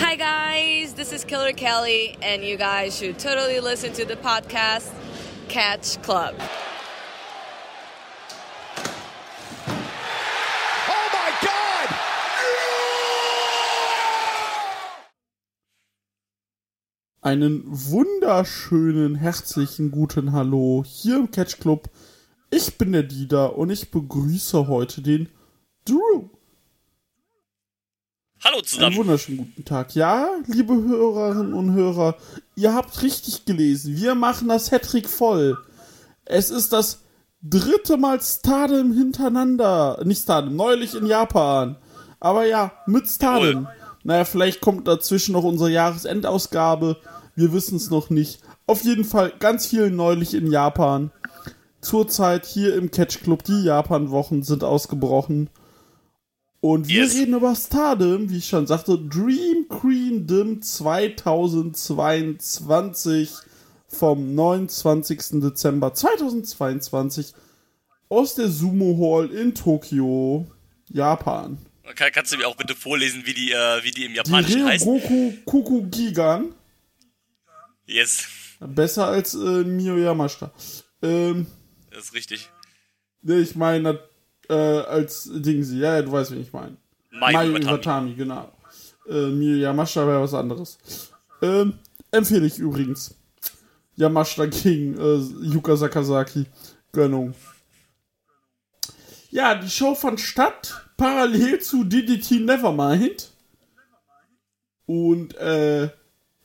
Hi guys, this is Killer Kelly, and you guys should totally listen to the podcast Catch Club. Oh my God! Einen wunderschönen, herzlichen guten Hallo hier im Catch Club. Ich bin der Dieter und ich begrüße heute den Drew. Hallo Einen zusammen. wunderschönen guten Tag. Ja, liebe Hörerinnen und Hörer, ihr habt richtig gelesen. Wir machen das Hattrick voll. Es ist das dritte Mal Stardom hintereinander. Nicht Stardom, neulich in Japan. Aber ja, mit Stardom. Jawohl. Naja, vielleicht kommt dazwischen noch unsere Jahresendausgabe. Wir wissen es noch nicht. Auf jeden Fall ganz viel neulich in Japan. Zurzeit hier im Catch Club, die Japan-Wochen sind ausgebrochen. Und wir Yes. reden über Stardom, wie ich schon sagte, Dream Queendom 2022 vom 29. Dezember 2022 aus der Sumo Hall in Tokio, Japan. Kann, kannst du mir auch bitte vorlesen, wie die, äh, wie die im Die Japanischen heißen? Ryogoku Kukugigan, Yes, besser als äh, Mio Yamashita. Ähm, das ist richtig. ich meine äh, als Dingsy, ja, ja, du weißt, wen ich meine. Mai Mai. Iwatani, genau. Äh, Mio Yamashita wäre was anderes. Ähm, empfehle ich übrigens. Yamashita gegen äh, Yuka Sakazaki. Gönnung. Ja, die Show fand statt parallel zu DDT Nevermind. Und äh,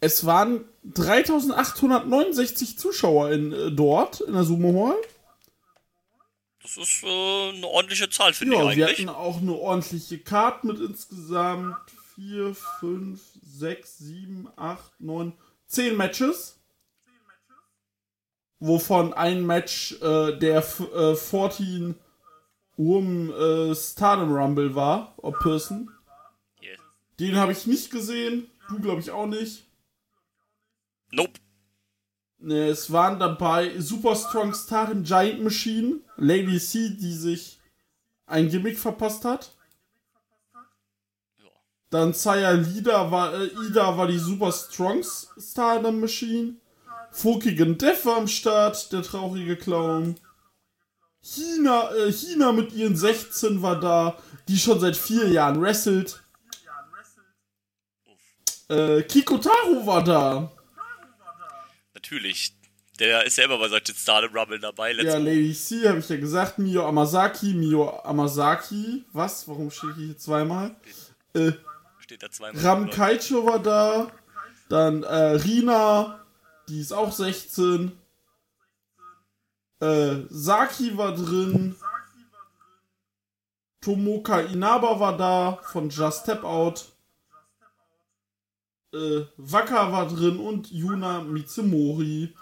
es waren 3869 Zuschauer in, äh, dort in der Sumo Hall. Das ist äh, eine ordentliche Zahl, finde Ja, ich wir eigentlich. hatten auch eine ordentliche Card mit insgesamt 4, 5, 6, 7, 8, 9, 10 Matches. Wovon ein Match äh, der äh, 14 Woman äh, Stardom Rumble war, or Person. Yeah. Den habe ich nicht gesehen. Du, glaube ich, auch nicht. Nope. Es waren dabei Super Strong Stardom Giant Machine, Lady C, die sich ein Gimmick verpasst hat. Dann Saya Lida war, äh, Ida war die Super Strong Stardom Machine. Fukigen Death war am Start, der traurige Clown. China, äh, China mit ihren 16 war da, die schon seit vier Jahren wrestelt. Äh, Kikotaro war da. Natürlich. Der ist ja immer bei solchen Stardom Rumble dabei. Let's Ja. Lady C habe ich ja gesagt. Mio Amasaki, Mio Amasaki. Was? Warum stehe ich hier zweimal? Äh, Steht da zweimal. Ram Kaicho war da. Dann äh, Rina, die ist auch 16. Äh, Saki war drin. Tomoka Inaba war da von Just Step Out. Äh, Waka war drin und Yuna Mitsumori.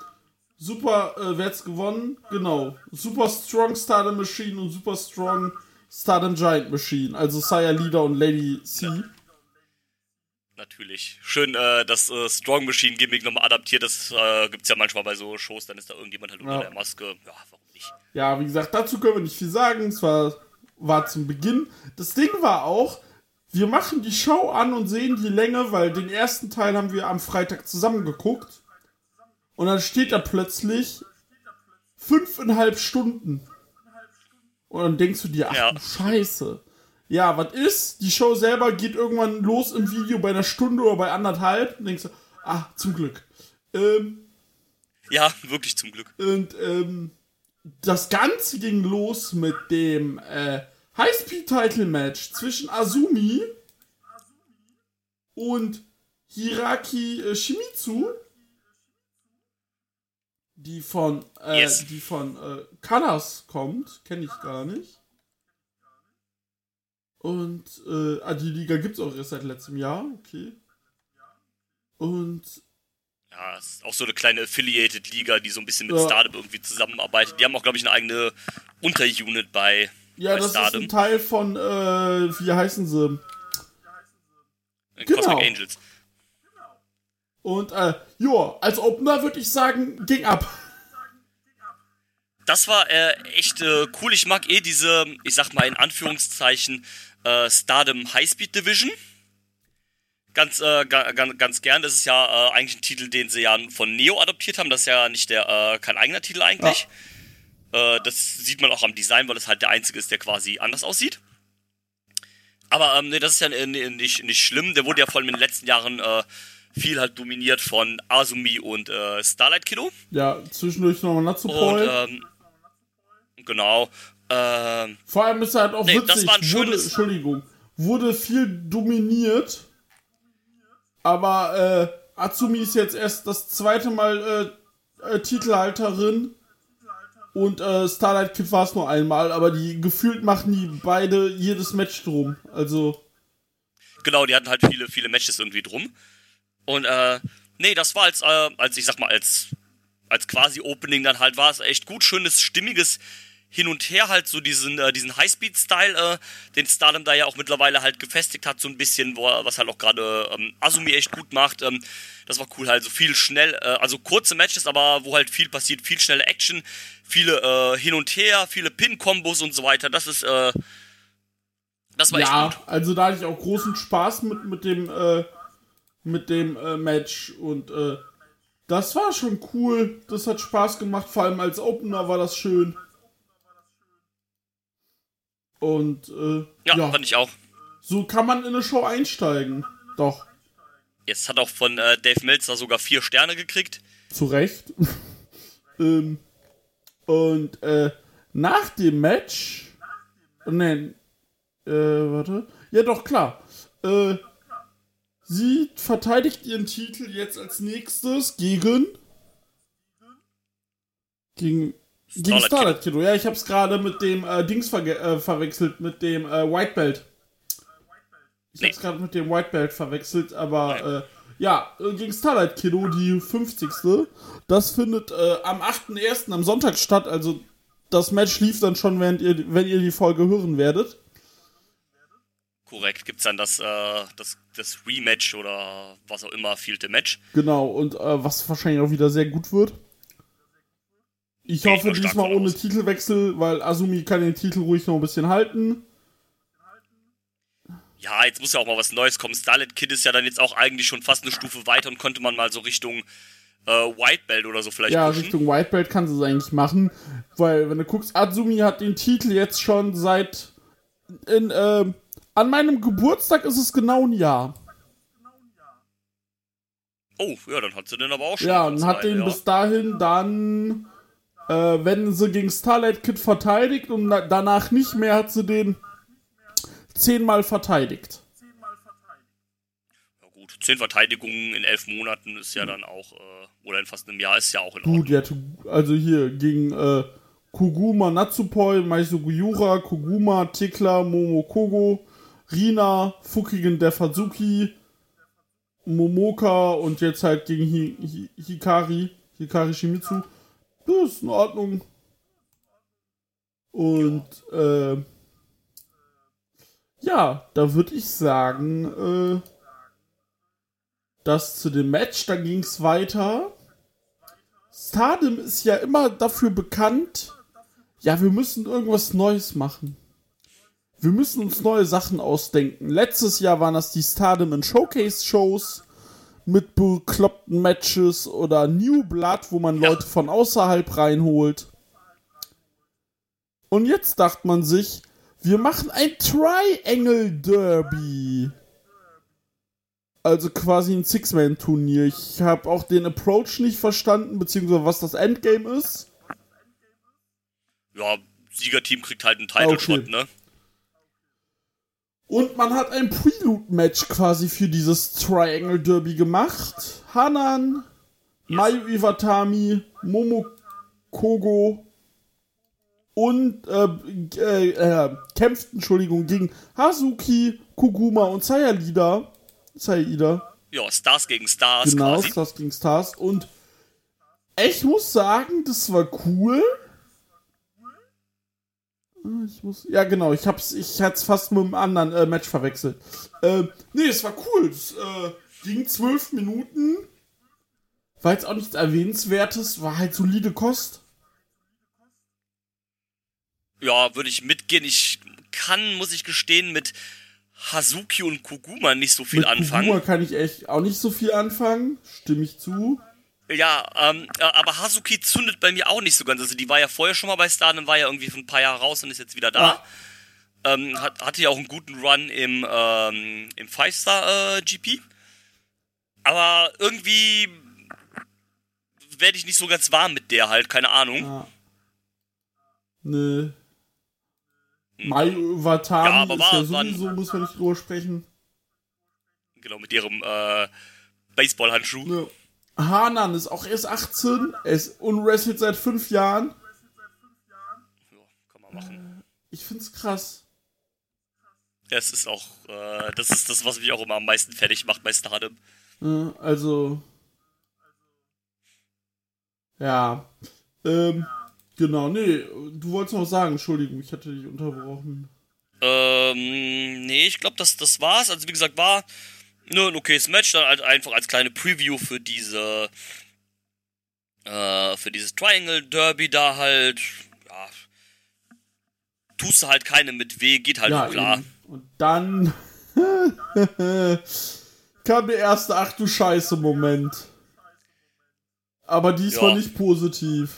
Super, äh, wer hat's gewonnen? Genau. Super Strong Stardom Machine und Super Strong Stardom Giant Machine. Also Saya Leader und Lady C. Natürlich. Schön, äh, das äh, Strong Machine Gimmick nochmal adaptiert. Das äh, gibt's ja manchmal bei so Shows. Dann ist da irgendjemand halt unter Ja. der Maske. Ja, warum nicht? Ja, wie gesagt, dazu können wir nicht viel sagen. Es war, war zum Beginn. Das Ding war auch, wir machen die Show an und sehen die Länge, weil den ersten Teil haben wir am Freitag zusammen geguckt. Und dann steht da plötzlich fünfeinhalb Stunden. Und dann denkst du dir, ach Ja. du Scheiße. Ja, was ist? Die Show selber geht irgendwann los im Video bei einer Stunde oder bei anderthalb. Und denkst du, ah, zum Glück. Ähm, Ja, wirklich zum Glück. und ähm, das Ganze ging los mit dem äh, Highspeed-Title-Match zwischen Azumi und Hiraki äh, Shimizu, die von, äh, Yes. die von äh, Colors kommt, kenne ich gar nicht. Und äh, ah, die Liga gibt's auch erst seit letztem Jahr, okay. Und Ja, es ist auch so eine kleine Affiliated-Liga, die so ein bisschen mit Ja. Stardom irgendwie zusammenarbeitet. Die haben auch, glaube ich, eine eigene Unterunit bei, ja, das ist Stardom. ein Teil von, äh, wie heißen sie? Cosmic genau. Angels. Und äh, ja, als Opener würde ich sagen, ging ab. Das war äh, echt äh, cool. Ich mag eh diese, ich sag mal in Anführungszeichen, äh, Stardom Highspeed Division. ganz, äh, ganz, ganz gern. Das ist ja äh, eigentlich ein Titel, den sie ja von Neo adoptiert haben. Das ist ja nicht der, äh, kein eigener Titel eigentlich. Ja. Äh, das sieht man auch am Design, weil es halt der einzige ist, der quasi anders aussieht. Aber ähm, nee, das ist ja nicht, nicht schlimm. Der wurde ja vor allem in den letzten Jahren äh, viel halt dominiert von Asumi und äh, Starlight Kiddo. Ja, zwischendurch nochmal Natsupoi. Und, ähm, genau. Ähm, Vor allem ist er halt auch nee, witzig. wurde, Entschuldigung, wurde viel dominiert, aber äh, Atsumi ist jetzt erst das zweite Mal äh, äh, Titelhalterin und äh, Starlight Kid war es nur einmal, aber die gefühlt machen die beide jedes Match drum. Also. Genau, die hatten halt viele, viele Matches irgendwie drum. Und äh, nee, das war als, äh, als ich sag mal, als, als quasi Opening dann halt war es echt gut, schönes, stimmiges hin und her halt so diesen, äh, diesen Highspeed-Style, äh, den Stardom da ja auch mittlerweile halt gefestigt hat, so ein bisschen, wo was halt auch gerade ähm, Asumi echt gut macht. Ähm, das war cool, halt so viel schnell, äh, also kurze Matches, aber wo halt viel passiert, viel schnelle Action, viele äh, hin und her, viele Pin-Kombos und so weiter. Das ist, äh, das war ja, echt gut. also da hatte ich auch großen Spaß mit, mit dem, äh, mit dem äh, Match und äh, das war schon cool. Das hat Spaß gemacht, vor allem als Opener war das schön. Und äh, ja, ja, fand ich auch. So kann man in eine Show einsteigen. Doch. Jetzt hat auch von äh, Dave Meltzer sogar vier Sterne gekriegt. Zu Recht. ähm, und äh, nach dem Match. Ne, äh, warte. Ja, doch, klar. Äh, sie verteidigt ihren Titel jetzt als nächstes gegen. Gegen gegen Starlight, Starlight Kiddo. Ja, ich hab's gerade mit dem äh, Dings ver äh, verwechselt, mit dem äh, White Belt. Ich nee. hab's gerade mit dem White Belt verwechselt, aber äh, ja, äh, gegen Starlight Kiddo, die 50. Das findet äh, am 8.1. am Sonntag statt, also das Match lief dann schon, während ihr, wenn ihr die Folge hören werdet. Korrekt, gibt's dann das, äh, das, das Rematch oder was auch immer, vielte Match. Genau, und äh, was wahrscheinlich auch wieder sehr gut wird. Ich hoffe diesmal ohne aus. Titelwechsel, weil Asumi kann den Titel ruhig noch ein bisschen halten. Ja, jetzt muss ja auch mal was Neues kommen. Starlet Kid ist ja dann jetzt auch eigentlich schon fast eine Stufe weiter und könnte man mal so Richtung äh, White Belt oder so vielleicht Ja, pushen. Richtung White Belt kann sie es eigentlich machen, weil wenn du guckst, Asumi hat den Titel jetzt schon seit in, äh, an meinem Geburtstag ist es genau ein Jahr. Oh, ja, dann hat sie den aber auch schon. Ja, und hat den ja. bis dahin dann äh, wenn sie gegen Starlight Kid verteidigt und danach nicht mehr, hat sie den zehnmal verteidigt. Ja zehn Verteidigungen in elf Monaten ist ja dann auch, äh, oder in fast einem Jahr ist ja auch in Ordnung. Gut, ja, also hier gegen äh, Kuguma Natsupoi, Maisuguyura, Kuguma, Tikla, Momokogo, Rina, Fukigen Defazuki, Momoka und jetzt halt gegen Hi Hi Hikari, Hikari Shimizu das ist in Ordnung. Und äh, ja, da würde ich sagen, äh, das zu dem Match, da ging es weiter. Stardom ist ja immer dafür bekannt, ja, wir müssen irgendwas Neues machen. Wir müssen uns neue Sachen ausdenken. Letztes Jahr waren das die Stardom in Showcase-Shows mit bekloppten Matches oder New Blood, wo man. Leute von außerhalb reinholt. Und jetzt dachte man sich, wir machen ein Triangle Derby. Also quasi ein Six-Man-Turnier. Ich habe auch den Approach nicht verstanden, beziehungsweise was das Endgame ist. Ja, Siegerteam kriegt halt einen Title-Shot, okay. ne? Und man hat ein Prelude-Match quasi für dieses Triangle Derby gemacht. Hanan, yes. Mayu Iwatami, Momo Kogo und äh, äh, äh, kämpften, Entschuldigung, gegen Hazuki, Kuguma und Sayalida. Sayida. Ja, Stars gegen Stars. Genau, quasi. Stars gegen Stars. Und ich muss sagen, das war cool. Ah, ich muss. Ja, genau, ich hab's, ich hatte es fast mit einem anderen äh, Match verwechselt. Äh, nee, es war cool. Es äh, ging zwölf Minuten. War jetzt auch nichts Erwähnenswertes, war halt solide Kost. Ja, würde ich mitgehen. Ich kann, muss ich gestehen, mit Hazuki und Koguma nicht so viel Mit anfangen. Kuguma kann ich echt auch nicht so viel anfangen. Stimme ich zu. Ja, ähm, äh, aber Hazuki zündet bei mir auch nicht so ganz. Also die war ja vorher schon mal bei Stardom, war ja irgendwie für ein paar Jahre raus und ist jetzt wieder da. Ähm, hat, hatte ja auch einen guten Run im, ähm, im Five-Star äh, GP. Aber irgendwie werde ich nicht so ganz warm mit der halt, keine Ahnung. Ja. Ne. Mai Watami Ja, aber ist ja sowieso, muss man nicht drüber sprechen. Genau, mit ihrem äh, Baseballhandschuh. Ne. Hanan ist auch erst 18, er ist unwrestelt seit 5 Jahren. Ja, kann man machen. Ich find's krass. Ja, es ist auch, äh, das ist das, was mich auch immer am meisten fertig macht bei Stardom. Also. Ja. Ähm, genau, nee, du wolltest noch sagen, Entschuldigung, ich hatte dich unterbrochen. Ähm, nee, ich glaube, das, das war's. Also, wie gesagt, war nur ein okayes Match, dann halt einfach als kleine Preview für diese, äh, für dieses Triangle Derby da halt, ja, tust du halt keine mit weh, geht halt Ja, klar. eben. Und dann kam der erste Ach du Scheiße Moment. Aber diesmal Ja. nicht positiv.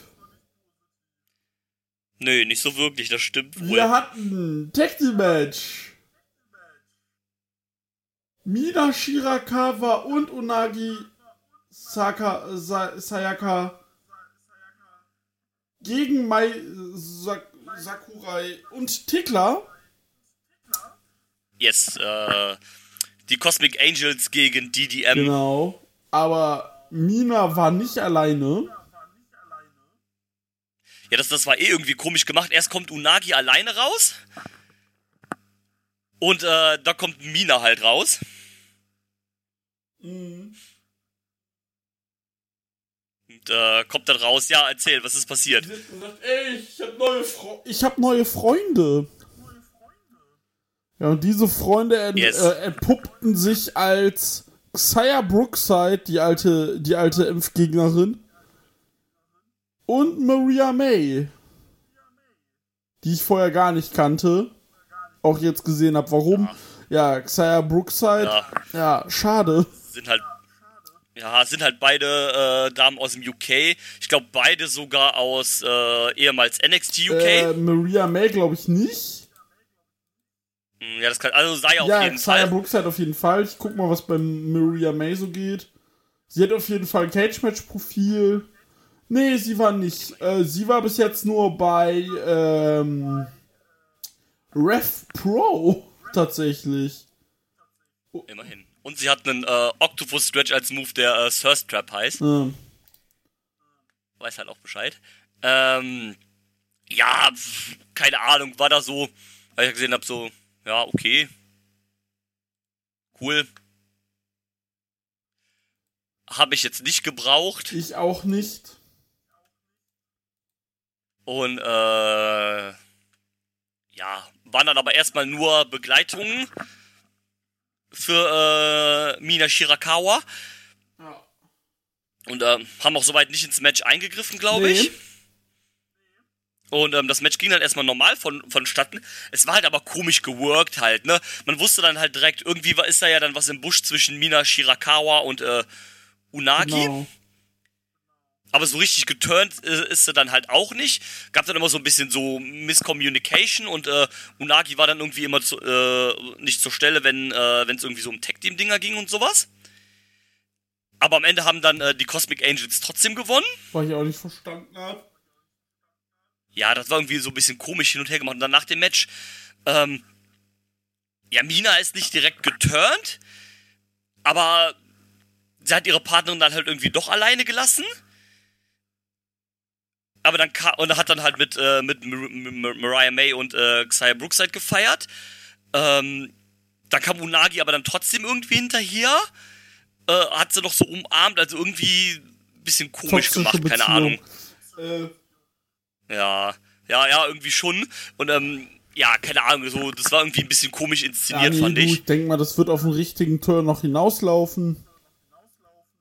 Nee, nicht so wirklich, das stimmt wohl. Wir hatten Tag Team Match. Mina Shirakawa und Unagi Saka, Sa, Sayaka gegen Mai Sak, Sakurai und Tickler. Yes, äh, die Cosmic Angels gegen DDM. Genau. Aber Mina war nicht alleine. Ja, das, das war eh irgendwie komisch gemacht. Erst kommt Unagi alleine raus. Und äh, da kommt Mina halt raus. Und äh, kommt dann raus, ja, erzähl, was ist passiert? Sie hat gesagt, ey, ich hab neue, Fre ich hab neue Freunde. Ja, und diese Freunde ent Yes. äh, entpuppten sich als Xia Brookside, die alte, die alte Impfgegnerin, und Maria May, die ich vorher gar nicht kannte, auch jetzt gesehen habe, warum. Ja, Xia Brookside, Ja. ja, schade. Sind halt. Ja, sind halt beide äh, Damen aus dem UK. Ich glaube, beide sogar aus äh, ehemals NXT UK. Äh, Maria May glaube ich nicht. Hm, ja, das kann. Also sei auf ja, jeden Xia Fall. Brookside auf jeden Fall. Ich guck mal, was bei Maria May so geht. Sie hat auf jeden Fall ein Cage-Match-Profil. Nee, sie war nicht. Äh, sie war bis jetzt nur bei ähm, Rev Pro tatsächlich. Immerhin. Und sie hat einen äh, Octopus Stretch als Move, der äh, Thirst Trap heißt. Ähm, weiß halt auch Bescheid. Ähm, ja, pf, keine Ahnung, war da so, weil ich gesehen habe, so, ja, okay. Cool. Habe ich jetzt nicht gebraucht. ich auch nicht. Und, äh, ja, waren dann aber erstmal nur Begleitungen für äh, Mina Shirakawa. Und ähm, haben auch soweit nicht ins Match eingegriffen, glaube ich. Nee. Und ähm, das Match ging dann erstmal normal von, vonstatten. Es war halt aber komisch geworkt halt, ne? Man wusste dann halt direkt, irgendwie war, ist da ja dann was im Busch zwischen Mina Shirakawa und äh, Unagi. Genau. Aber so richtig geturnt äh, ist sie dann halt auch nicht. Gab dann immer so ein bisschen so Miscommunication und äh, Unagi war dann irgendwie immer zu, äh, nicht zur Stelle, wenn äh, es irgendwie so um Tag-Team-Dinger ging und sowas. Aber am Ende haben dann äh, die Cosmic Angels trotzdem gewonnen. Was ich auch nicht verstanden habe. Ja, das war irgendwie so ein bisschen komisch hin und her gemacht. Und dann nach dem Match, ähm, ja, Mina ist nicht direkt geturnt, aber sie hat ihre Partnerin dann halt irgendwie doch alleine gelassen. Aber dann kam, und hat dann halt mit, äh, mit Mar Mar Mariah May und äh, Xia Brookside gefeiert. Ähm, dann kam Unagi aber dann trotzdem irgendwie hinterher. Äh, hat sie noch so umarmt, also irgendwie ein bisschen komisch Toxische gemacht, keine Beziehung. Ahnung. Äh, Ja, ja, ja, irgendwie schon. Und ähm, ja, keine Ahnung, so, das war irgendwie ein bisschen komisch ja, inszeniert, nee, fand ich. ich denke mal, das wird auf den richtigen Turn noch hinauslaufen.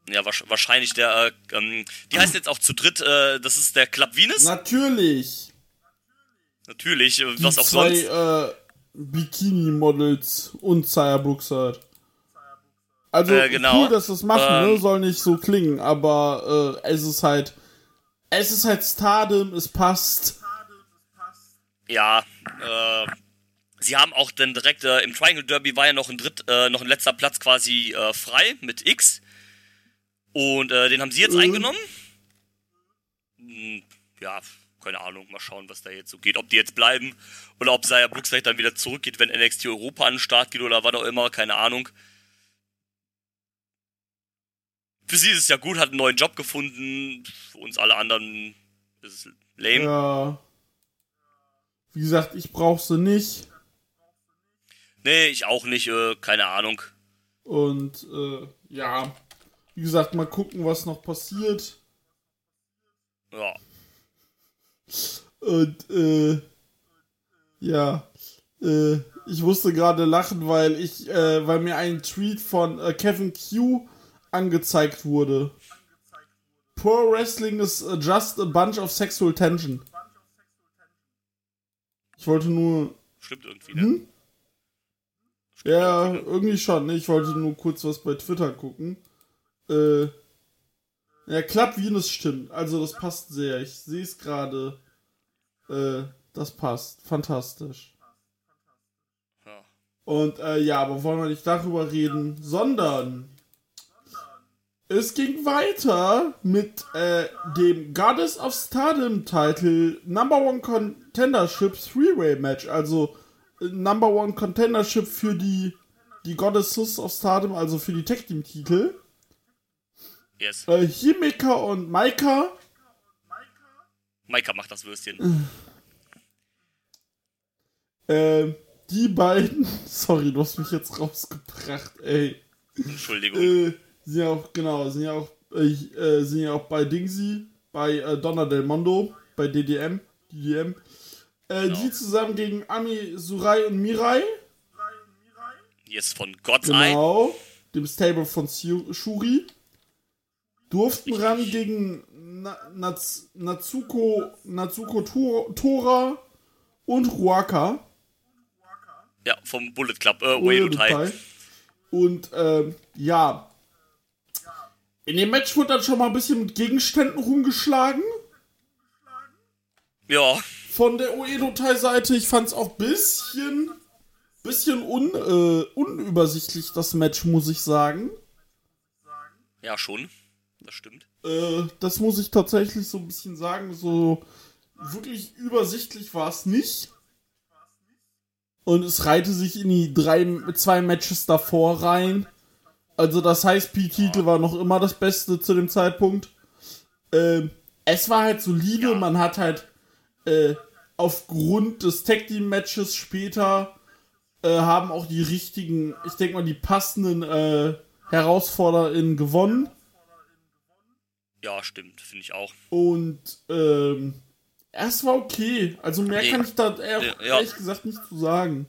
Ja, wahrscheinlich der, äh, ähm, die heißen jetzt auch zu dritt, äh, das ist der Club Venus, Natürlich. natürlich, äh, Die was auch zwei, sonst. Äh, Bikini-Models und Zaya Brooks halt. Also Äh, genau. cool, dass das machen, ne? Ähm. Soll nicht so klingen, aber äh, es ist halt. Es ist halt Stardom, es passt. Ja, äh, sie haben auch dann direkt äh, im Triangle Derby war ja noch ein dritt, äh, noch ein letzter Platz quasi äh, frei mit X. Und äh, den haben sie jetzt Mhm. eingenommen. Hm, ja, keine Ahnung, mal schauen, was da jetzt so geht. Ob die jetzt bleiben oder ob Saya Brooks vielleicht dann wieder zurückgeht, wenn NXT Europa an den Start geht oder was auch immer, keine Ahnung. Für sie ist es ja gut, hat einen neuen Job gefunden. Für uns alle anderen ist es lame. Ja. Wie gesagt, ich brauch sie nicht. Nee, ich auch nicht, äh, keine Ahnung. Und äh, ja. Wie gesagt, mal gucken, was noch passiert. Ja. Und äh, ja, äh, ich musste gerade lachen, weil ich, äh, weil mir ein Tweet von äh, Kevin Q angezeigt wurde. Pro Wrestling is just a bunch of sexual tension. Ich wollte nur, Stimmt irgendwie, ne? Hm? ja, irgendwie schon. Ne? Ich wollte nur kurz was bei Twitter gucken. Äh, ja, Club Venus stimmt. Also das passt sehr. Ich sehe es gerade. Äh, das passt. Fantastisch. Ja. Und äh, ja, aber wollen wir nicht darüber reden, sondern es ging weiter mit äh, dem Goddess of Stardom Title Number One Contendership Three-Way Match, also äh, Number One Contendership für die die Goddesses of Stardom, also für die Tag Team Titel. Yes. Äh, Himeka und Maika Maika macht das Würstchen. äh, die beiden, sorry, du hast mich jetzt rausgebracht, ey. Entschuldigung. Äh, sind ja auch, genau, sind ja auch, äh, äh, sind ja auch bei Dingsy, bei äh, Donna Del Mondo, bei DDM, DDM. Äh, Genau. Die zusammen gegen Ami Surai und Mirai, Yes, von Eye. genau, dem Stable von Shuri, durften ran gegen Na Nats Natsuko, Natsuko Tor Tora und Ruaka. Ja, vom Bullet Club. Äh, High. Teil. Und ähm, ja. In dem Match wurde dann schon mal ein bisschen mit Gegenständen rumgeschlagen. Ja, Von der Uedo-Tai-Seite. Ich fand es auch bisschen, bisschen un, äh, unübersichtlich, das Match, muss ich sagen. ja, schon. Das stimmt. Äh, das muss ich tatsächlich so ein bisschen sagen. So wirklich übersichtlich war es nicht. Und es reihte sich in die drei, zwei Matches davor rein. Also das heißt, P-Titel war noch immer das Beste zu dem Zeitpunkt. Ähm, es war halt solide. Man hat halt äh, aufgrund des Tag Team Matches später äh, haben auch die richtigen, ich denke mal, die passenden äh, HerausforderInnen gewonnen. Ja, stimmt. Finde ich auch. Und ähm, es war okay. Also mehr Nee. kann ich da eher, Ja, ja. ehrlich gesagt nicht zu sagen.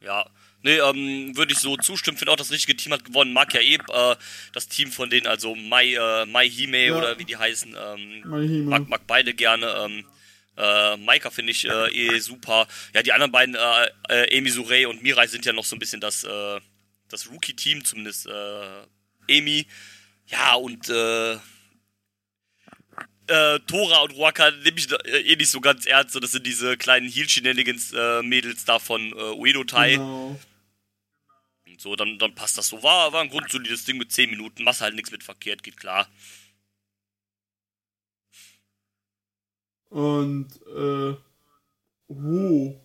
Ja. Nee, ähm, würde ich so zustimmen. Finde auch, das richtige Team hat gewonnen. Mag ja eh äh, das Team von denen, also Mai, äh, Mai Hime Ja. oder wie die heißen. Ähm, Mai Hime. mag, mag beide gerne. Ähm, äh, Maika finde ich äh, eh super. Ja, die anderen beiden, äh, äh, Emi Surey und Mirai sind ja noch so ein bisschen das, äh, das Rookie-Team, zumindest äh, Emi. Ja, und äh, äh, Tora und Ruaka nehme ich äh, eh nicht so ganz ernst. So, das sind diese kleinen Heel-Shenanigans-Mädels da von äh, Uedo Tai. Genau. Und so, dann, dann passt das so. War, war ein grundsolides Ding mit 10 Minuten. Machst halt nichts mit verkehrt, geht klar. Und äh, wo?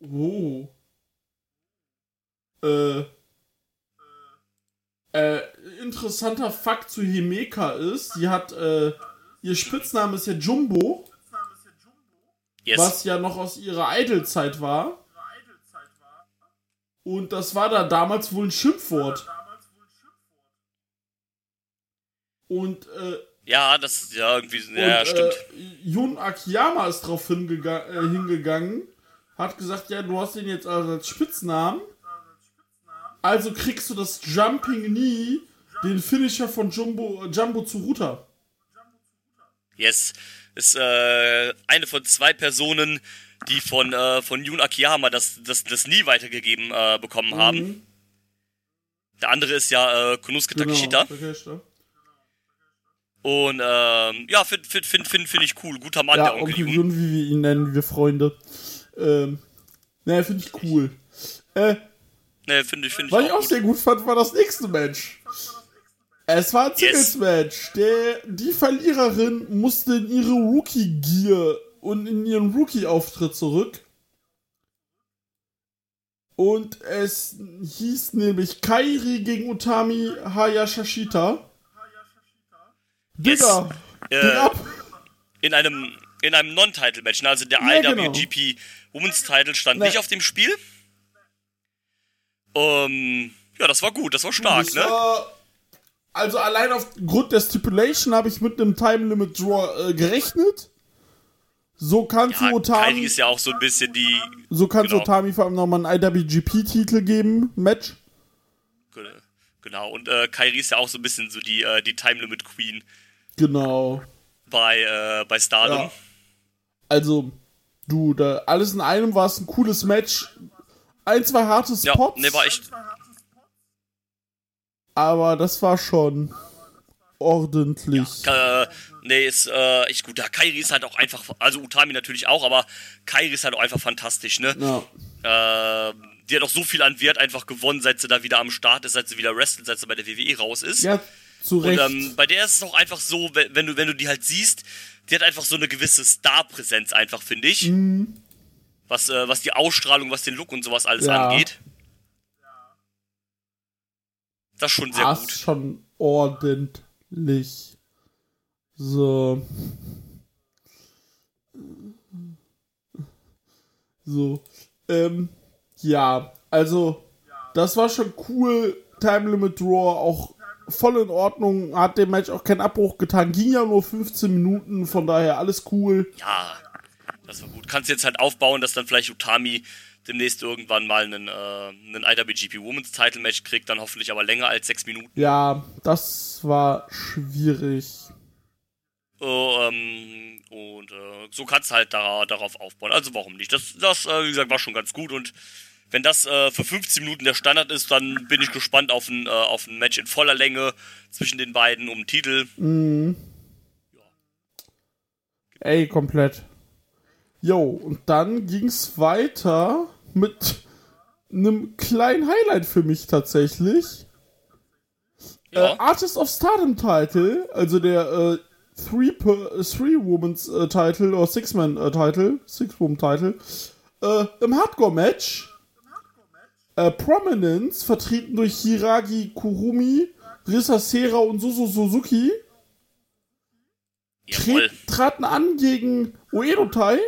Wo? Äh, äh, interessanter Fakt zu Himeka ist, sie hat, äh, ihr Spitzname ist ja Jumbo, Yes. was ja noch aus ihrer Idol-Zeit war. Und das war da damals wohl ein Schimpfwort. Und äh, Ja, das ja irgendwie. Ja, und, stimmt. Äh, Jun Akiyama ist drauf hingega äh, hingegangen, hat gesagt, ja, du hast den jetzt als Spitznamen. Also kriegst du das Jumping Knee, den Finisher von Jumbo, Jumbo Tsuruta. Yes. Ist äh, eine von zwei Personen, die von, äh, von Jun Akiyama das, das, das nie weitergegeben äh, bekommen haben. Der andere ist ja äh, Konosuke Takeshita. Genau, Takeshita. Und ähm, ja, finde find, find, find, find ich cool. Guter Mann, Ja, der Onkel Onkel Jun. Wie wir ihn nennen, wir Freunde. Ähm, naja, finde ich cool. Äh, Ne, finde ich, finde ich was ich auch auch gut. sehr gut fand, war das nächste Match. Es war ein Yes. Singles-Match. Die Verliererin musste in ihre Rookie-Gear und in ihren Rookie-Auftritt zurück. Und es hieß nämlich Kairi gegen Utami Hayashishita. Yes. Digga, ging Äh, ab. in einem, in einem Non-Title-Match. ne? Also der Ja, genau. IWGP Women's Title stand Ne. nicht auf dem Spiel. Ähm, ja, das war gut, das war stark, Das ne? war- also allein aufgrund der Stipulation habe ich mit einem Time Limit Draw äh, gerechnet. So kannst Ja, du Otami, ist ja auch so ein bisschen die. so kannst du genau. Otami vor allem nochmal einen IWGP-Titel geben, Match. Genau, und äh, Kairi ist ja auch so ein bisschen so die, äh, die Time Limit Queen Genau. bei, äh, bei Stardom. Ja. Also, du, da alles in einem war es ein cooles Match. Ein, zwei harte Ja, Spots, ne, war echt. Aber das war schon ordentlich. Äh, nee, ist äh, echt gut. Ja, Kairi ist halt auch einfach. Also Utami natürlich auch, aber Kairi ist halt auch einfach fantastisch, ne? Ja. Äh, die hat auch so viel an Wert einfach gewonnen, seit sie da wieder am Start ist, seit sie wieder wrestelt, seit sie bei der WWE raus ist. ja, zu Und Recht. ähm, bei der ist es auch einfach so, wenn, du, wenn du die halt siehst, die hat einfach so eine gewisse Star-Präsenz einfach, finde ich. Was, äh, was die Ausstrahlung, was den Look und sowas alles Ja. angeht. Das ist schon sehr Ah, gut. ist schon ordentlich. So. So. Ähm, ja, also, das war schon cool. Time Limit Draw auch voll in Ordnung. Hat dem Match auch keinen Abbruch getan. Ging ja nur 15 Minuten, von daher alles cool. Ja, das war gut. Kannst jetzt halt aufbauen, dass dann vielleicht Utami demnächst irgendwann mal einen, äh, einen IWGP Women's Title Match kriegt, dann hoffentlich aber länger als sechs Minuten. Ja, das war schwierig. Oh, ähm, und äh, so kannst du halt da, darauf aufbauen. Also warum nicht? Das, das äh, wie gesagt, war schon ganz gut. Und wenn das äh, für 15 Minuten der Standard ist, dann bin ich gespannt auf ein, äh, auf ein Match in voller Länge zwischen den beiden um den Titel. Ey, komplett. Jo, und dann ging's weiter mit einem kleinen Highlight für mich tatsächlich. Ja. Äh, Artist of Stardom Title, also der äh, Three, per, äh, Three Women's äh, Title oder Six Man äh, Title, Six Woman Title, äh, im Hardcore Match. Äh, Prominence, vertreten durch Hiragi Kurumi, Risa Sera und Susu Suzuki, tret, traten an gegen Uedo Tai.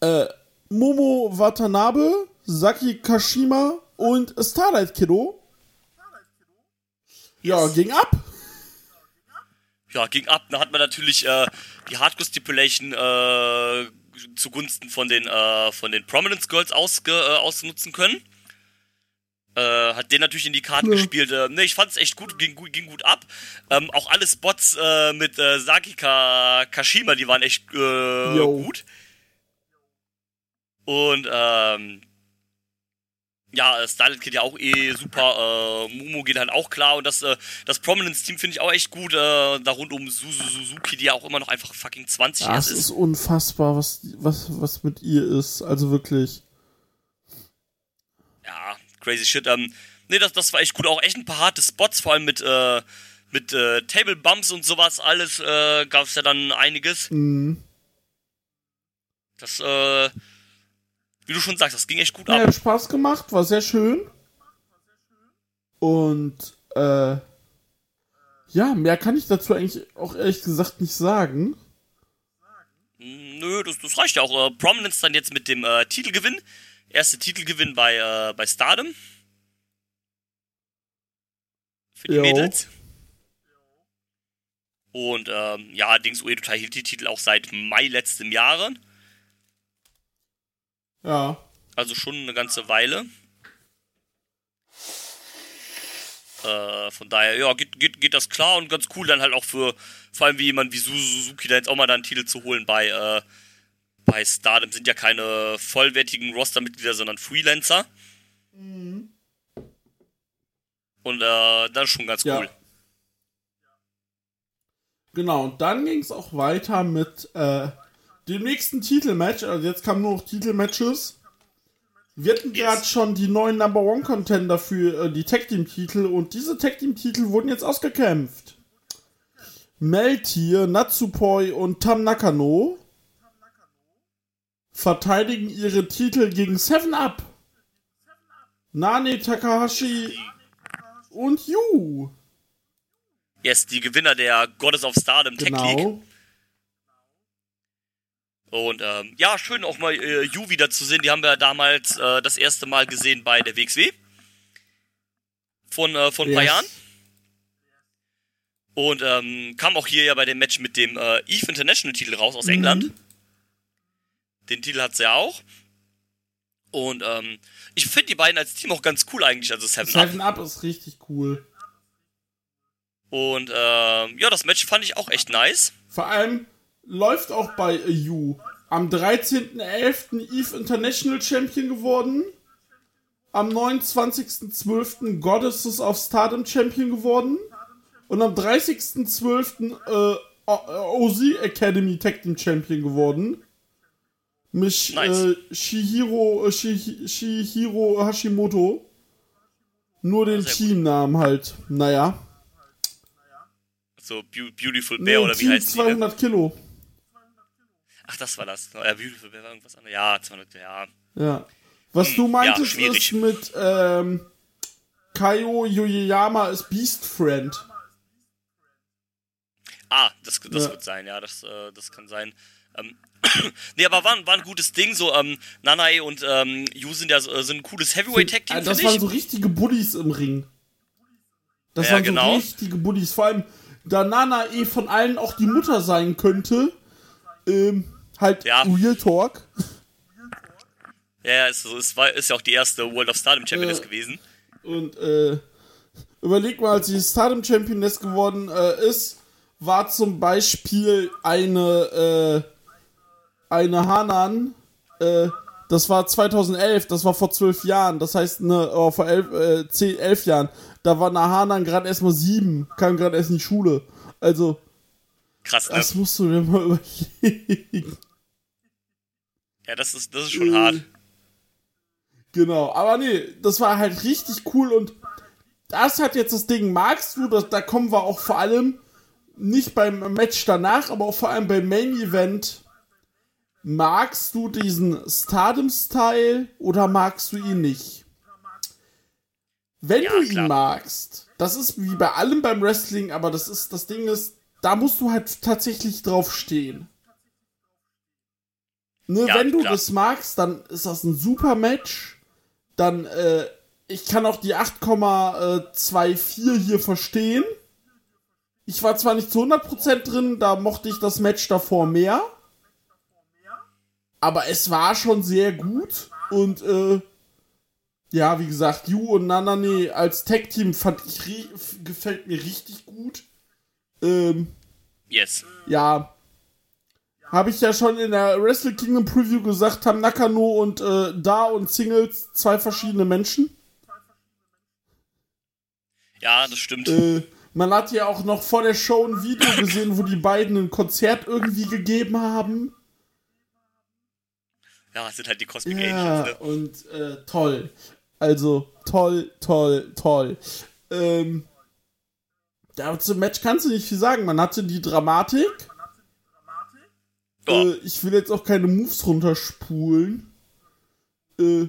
Äh, Momo Watanabe, Saki Kashima und Starlight Kiddo. Ja, ging ab. Ja, ging ab. Da hat man natürlich äh, die Hardcore Stipulation äh, zugunsten von den, äh, von den Prominence Girls ausge, äh, ausnutzen können. Äh, hat den natürlich in die Karten Ja. gespielt. Äh, ne, ich fand's echt gut, ging, gut- ging gut ab. Ähm, auch alle Spots äh, mit äh, Saki Ka Kashima, die waren echt äh, gut. Und ähm, ja, äh, Starlet Kid ja auch eh super. Äh, Momo geht halt auch klar. Und das, äh, das Prominence-Team finde ich auch echt gut. Äh, da rund um Suzu Suzuki, die ja auch immer noch einfach fucking 20 Das ist ist. unfassbar, was, was, was mit ihr ist. Also wirklich. Ja, crazy shit. Ähm, nee, das, das war echt gut. Auch echt ein paar harte Spots, vor allem mit, äh, mit äh, Table Bumps und sowas. Alles äh, gab es ja dann einiges. Mhm. Das, äh, wie du schon sagst, das ging echt gut Ja, ab. hat Spaß gemacht, war sehr schön. Und, äh, ja, mehr kann ich dazu eigentlich auch ehrlich gesagt nicht sagen. Nö, das, das reicht ja auch. Äh, Prominence dann jetzt mit dem äh, Titelgewinn. Erste Titelgewinn bei, äh, bei Stardom. Für die Jo. Mädels. Und ähm, ja, Dings Uedo hielt die Titel auch seit Mai letztem Jahre. Ja. Also schon eine ganze Weile. Äh, von daher, ja, geht, geht, geht das klar und ganz cool dann halt auch für, vor allem wie jemand wie Suzuki da jetzt auch mal da einen Titel zu holen bei, äh, bei Stardom sind ja keine vollwertigen Roster-Mitglieder, sondern Freelancer. Mhm. Und äh, das ist schon ganz cool. Ja. Genau, und dann ging es auch weiter mit äh, dem nächsten Titelmatch. Also jetzt kamen nur noch Titelmatches. Wir hatten yes. gerade schon die neuen Number One Contender für äh, die Tag Team Titel und diese Tag Team Titel wurden jetzt ausgekämpft. Meltier, Natsupoi und Tam Nakano verteidigen ihre Titel gegen Seven Up. Nane Takahashi und Yu. Yes, die Gewinner der Goddess of Stardom genau. Tech League. Und ähm, ja, schön auch mal äh, Yu wieder zu sehen. Die haben wir damals äh, das erste Mal gesehen bei der WXW. Von, äh, von ein yes. paar Jahren. Und ähm, kam auch hier ja bei dem Match mit dem äh, Eve International Titel raus aus mhm. England. Den Titel hat sie ja auch. Und ähm, ich finde die beiden als Team auch ganz cool eigentlich. Also Seven, Seven Up. Up ist richtig cool. Und ähm, ja, das Match fand ich auch echt nice. Vor allem, läuft auch bei You. Am 13.11. Eve International Champion geworden. Am 29.12. Goddesses of Stardom Champion geworden. Und am 30.12. Äh, OZ Academy Tag Team Champion geworden. Mit nice. äh, Shihiro, äh, Shihiro Hashimoto. Nur den Teamnamen halt. Naja. So Beautiful Bear nee, oder wie Team heißt 200 die, Kilo. Ach, das war das. Ja, Beautiful Bear war irgendwas anderes. Ja, 200, ja. Ja. Was hm, du meintest ja, ist mit ähm, Kaio Yoyama ist Beast Friend. Ah, das, das ja. wird sein, ja, das, äh, das kann sein. Ähm, nee, aber war, war ein gutes Ding. So, ähm, Nanae und ähm, Yu sind ja so, sind ein cooles Heavyweight-Tag-Team. Das waren so richtige Buddies im Ring. Das ja, waren so genau. richtige Buddies. Vor allem, da Nanae von allen auch die Mutter sein könnte, ähm, Halt ja. Real Talk. Ja, es, es war, ist ja auch die erste World of Stardom Championess äh, gewesen. Und äh, überleg mal, als sie Stardom Championess geworden äh, ist, war zum Beispiel eine äh, eine Hanan, äh, das war 2011, das war vor zwölf Jahren, das heißt ne, oh, vor elf, äh, zehn, elf Jahren, da war eine Hanan gerade erst mal sieben, kam gerade erst in die Schule. Also Krass, ne? Das musst du dir mal überlegen. Ja, das ist, das ist schon äh, hart. Genau, aber nee, das war halt richtig cool und das hat jetzt das Ding, magst du, das, da kommen wir auch vor allem nicht beim Match danach, aber auch vor allem beim Main Event. Magst du diesen Stardom-Style oder magst du ihn nicht? Wenn ja, du ihn klar. magst, das ist wie bei allem beim Wrestling, aber das ist, das Ding ist, da musst du halt tatsächlich drauf stehen. Ne, ja, wenn du klar. das magst, dann ist das ein super Match. Dann, äh, ich kann auch die 8,24 hier verstehen. Ich war zwar nicht zu 100% drin, da mochte ich das Match davor mehr. Aber es war schon sehr gut. Und, äh, ja, wie gesagt, Yu und Nanane als Tag-Team fand ich, gefällt mir richtig gut. Ähm, yes. Ja. Habe ich ja schon in der Wrestle Kingdom Preview gesagt, haben Nakano und äh, Da und Singles zwei verschiedene Menschen. Ja, das stimmt. Äh, man hat ja auch noch vor der Show ein Video gesehen, wo die beiden ein Konzert irgendwie gegeben haben. Ja, das sind halt die Cosmic ja, Angels, ne? Und äh, toll. Also, toll, toll, toll. Ähm, ja, zum Match kannst du nicht viel sagen. Man hatte die Dramatik. Äh, ich will jetzt auch keine Moves runterspulen. Äh,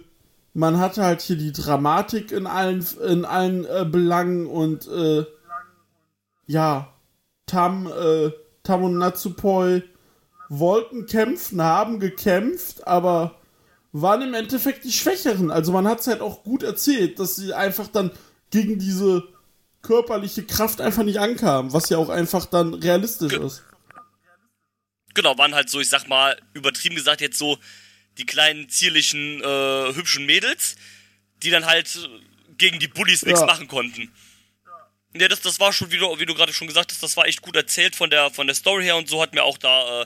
man hatte halt hier die Dramatik in allen, in allen äh, Belangen und äh, ja, Tam, äh, Tam und Natsupoi wollten kämpfen, haben gekämpft, aber waren im Endeffekt die Schwächeren. Also man hat es halt auch gut erzählt, dass sie einfach dann gegen diese körperliche Kraft einfach nicht ankam, was ja auch einfach dann realistisch Ge ist. Genau, waren halt so, ich sag mal, übertrieben gesagt jetzt so die kleinen, zierlichen, äh, hübschen Mädels, die dann halt gegen die Bullies nichts machen konnten. Ja, das, das war schon, wie du, wie du gerade schon gesagt hast, das war echt gut erzählt von der, von der Story her und so hat mir auch da äh,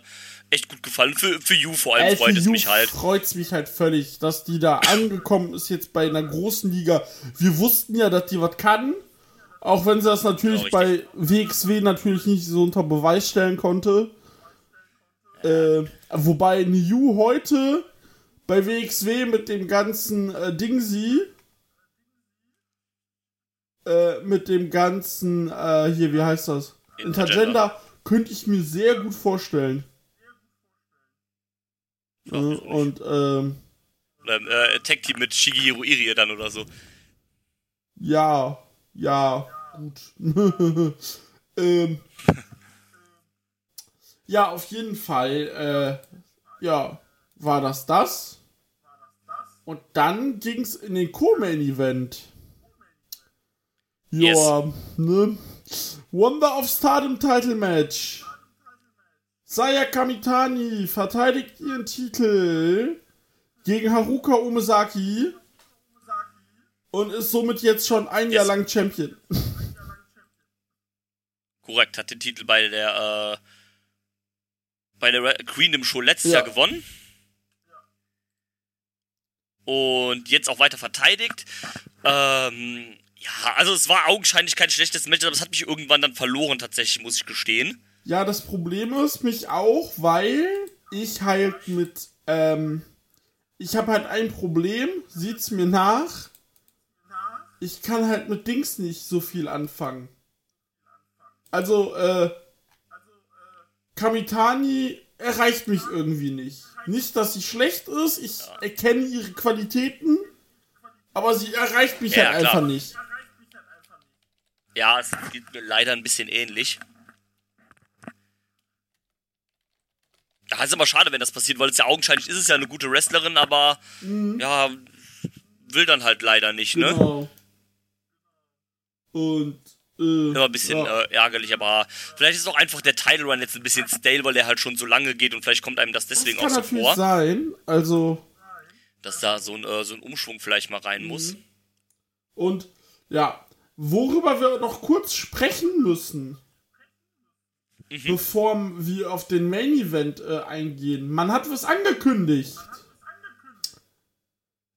echt gut gefallen. Für, für You vor allem Ey, freut es mich halt. freut's mich halt völlig, dass die da angekommen ist jetzt bei einer großen Liga. Wir wussten ja, dass die was kann. Auch wenn sie das natürlich Ja, bei WXW natürlich nicht so unter Beweis stellen konnte. Äh, wobei New heute bei WXW mit dem ganzen äh, Dingsi äh, mit dem ganzen äh, hier, wie heißt das? Intergender. Intergender könnte ich mir sehr gut vorstellen. Ja, Äh, und ähm, Ähm, äh, Tag Team mit Shigehiro Irie dann oder so. ja, ja, gut. ähm, ja, auf jeden Fall, äh, ja, war das das. Und dann ging's in den Co-Main-Event. Ja, ne? Wonder of Stardom Title Match. Saya Kamitani verteidigt ihren Titel gegen Haruka Umesaki und ist somit jetzt schon ein Jahr Yes. lang Champion. Korrekt, hat den Titel bei der, äh, bei der Queendom Show letztes Ja. Jahr gewonnen. Und jetzt auch weiter verteidigt. Ähm, ja, also es war augenscheinlich kein schlechtes Match, aber es hat mich irgendwann dann verloren, tatsächlich, muss ich gestehen. Ja, das Problem ist mich auch, weil ich halt mit, ähm, ich habe halt ein Problem, sieht's mir nach. Ich kann halt mit Dings nicht so viel anfangen. Also, äh, Kamitani erreicht mich irgendwie nicht. Nicht, dass sie schlecht ist, ich erkenne ihre Qualitäten, aber sie erreicht mich Ja, halt klar. einfach nicht. Ja, es geht mir leider ein bisschen ähnlich. Ja, ist immer schade, wenn das passiert, weil es ja augenscheinlich ist es ja eine gute Wrestlerin, aber ja, will dann halt leider nicht, ne? Mhm. Genau. Und, äh, Immer ein bisschen ja. äh, ärgerlich, aber vielleicht ist auch einfach der Title Run jetzt ein bisschen stale, weil der halt schon so lange geht und vielleicht kommt einem das deswegen das auch kann so vor, sein. Also, dass da so ein, äh, so ein Umschwung vielleicht mal rein Mhm. muss. und ja, worüber wir noch kurz sprechen müssen, Mhm. bevor wir auf den Main Event äh, eingehen. Man hat was angekündigt.